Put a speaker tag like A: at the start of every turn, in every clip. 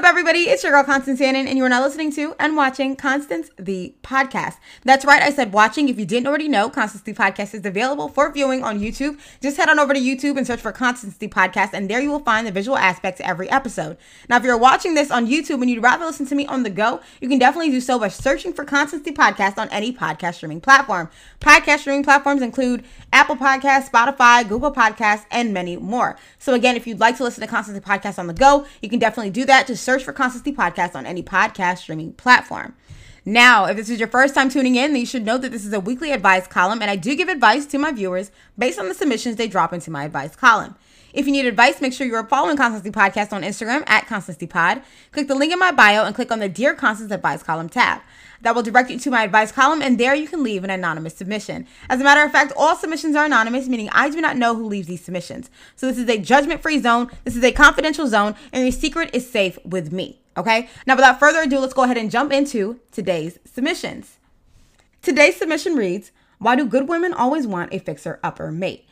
A: up, everybody? It's your girl, Constance Shannon, and you are now listening to and watching Constance the Podcast. That's right, I said watching. If you didn't already know, Constance the Podcast is available for viewing on YouTube. Just head on over to YouTube and search for Constance the Podcast, and there you will find the visual aspect to every episode. Now, if you're watching this on YouTube and you'd rather listen to me on the go, you can definitely do so by searching for Constance the Podcast on any podcast streaming platform. Podcast streaming platforms include Apple Podcasts, Spotify, Google Podcasts, and many more. So, again, if you'd like to listen to Constance the Podcast on the go, you can definitely do that. Just search for Constance the Podcast on any podcast streaming platform. Now, if this is your first time tuning in, then you should know that this is a weekly advice column, and I do give advice to my viewers based on the submissions they drop into my advice column. If you need advice, make sure you are following Constance the Podcast on Instagram at Constancy Pod. Click the link in my bio and click on the Dear Constance Advice column tab. That will direct you to my advice column, and there you can leave an anonymous submission. As a matter of fact, all submissions are anonymous, meaning I do not know who leaves these submissions. So this is a judgment free zone, this is a confidential zone, and your secret is safe with me. Okay? Now, without further ado, let's go ahead and jump into today's submissions. Today's submission reads Why do good women always want a fixer upper mate?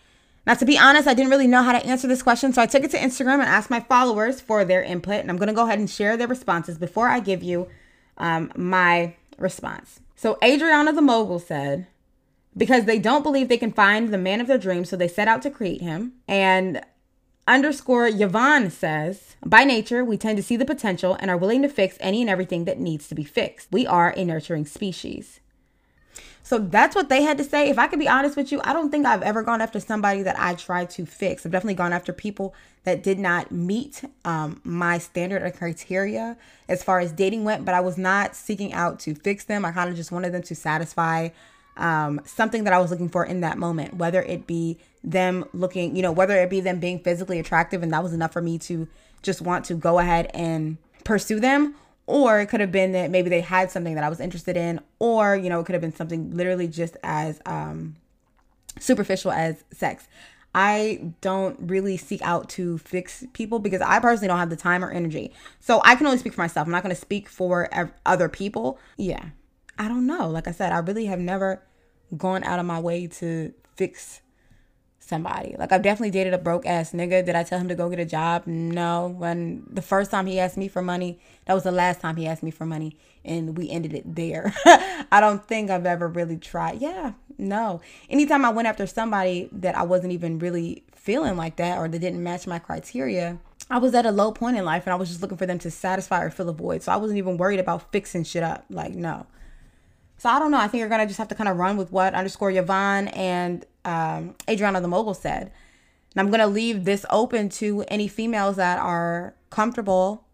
A: Now, to be honest, I didn't really know how to answer this question, so I took it to Instagram and asked my followers for their input, and I'm going to go ahead and share their responses before I give you um, my response. So Adriana the mogul said, because they don't believe they can find the man of their dreams, so they set out to create him. And underscore Yvonne says, by nature, we tend to see the potential and are willing to fix any and everything that needs to be fixed. We are a nurturing species. So that's what they had to say. If I could be honest with you, I don't think I've ever gone after somebody that I tried to fix. I've definitely gone after people that did not meet um, my standard or criteria as far as dating went, but I was not seeking out to fix them. I kind of just wanted them to satisfy um, something that I was looking for in that moment, whether it be them looking, you know, whether it be them being physically attractive, and that was enough for me to just want to go ahead and pursue them or it could have been that maybe they had something that I was interested in, or you know, it could have been something literally just as um, superficial as sex. I don't really seek out to fix people because I personally don't have the time or energy. So I can only speak for myself. I'm not going to speak for other people. Yeah. I don't know. Like I said, I really have never gone out of my way to fix somebody. Like I've definitely dated a broke ass nigga. Did I tell him to go get a job? No. When the first time he asked me for money, that was the last time he asked me for money and we ended it there. I don't think I've ever really tried. Yeah, no. Anytime I went after somebody that I wasn't even really feeling like that or that didn't match my criteria, I was at a low point in life and I was just looking for them to satisfy or fill a void. So I wasn't even worried about fixing shit up. Like, no. So I don't know. I think you're gonna just have to kind of run with what underscore Yvonne and um, Adriana the Mogul said. And I'm gonna leave this open to any females that are comfortable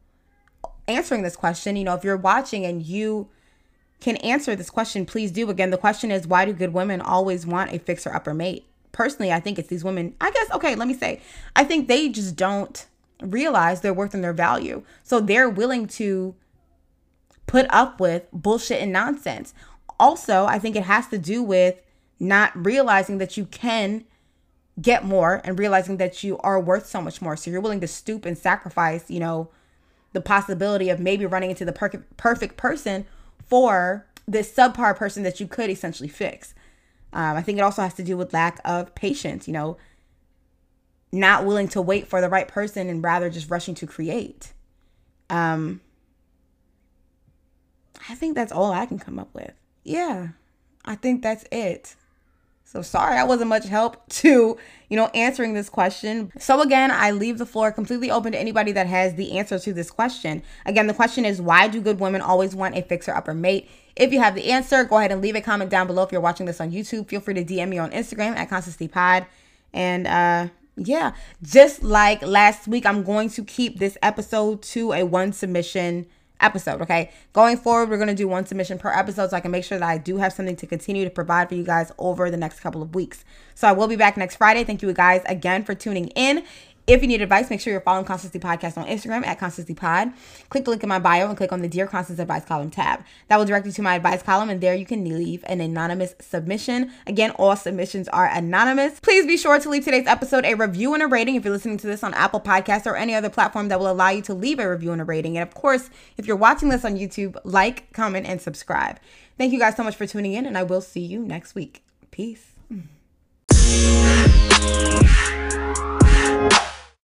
A: answering this question. You know, if you're watching and you can answer this question, please do. Again, the question is why do good women always want a fixer upper mate? Personally, I think it's these women. I guess okay, let me say, I think they just don't realize their worth and their value. So they're willing to put up with bullshit and nonsense also, I think it has to do with not realizing that you can get more and realizing that you are worth so much more. So you're willing to stoop and sacrifice, you know, the possibility of maybe running into the per- perfect person for this subpar person that you could essentially fix. Um, I think it also has to do with lack of patience, you know, not willing to wait for the right person and rather just rushing to create. Um, I think that's all I can come up with yeah, I think that's it. So sorry I wasn't much help to, you know, answering this question. So again, I leave the floor completely open to anybody that has the answer to this question. Again, the question is why do good women always want a fixer upper mate? If you have the answer, go ahead and leave a comment down below. If you're watching this on YouTube, feel free to DM me on Instagram at ConstancyPod. And uh yeah, just like last week, I'm going to keep this episode to a one submission episode. Okay. Going forward, we're going to do one submission per episode so I can make sure that I do have something to continue to provide for you guys over the next couple of weeks. So I will be back next Friday. Thank you guys again for tuning in. If you need advice, make sure you're following Constance the Podcast on Instagram at Constancy Pod. Click the link in my bio and click on the Dear Constance Advice column tab. That will direct you to my advice column, and there you can leave an anonymous submission. Again, all submissions are anonymous. Please be sure to leave today's episode a review and a rating if you're listening to this on Apple Podcasts or any other platform that will allow you to leave a review and a rating. And of course, if you're watching this on YouTube, like, comment, and subscribe. Thank you guys so much for tuning in, and I will see you next week. Peace.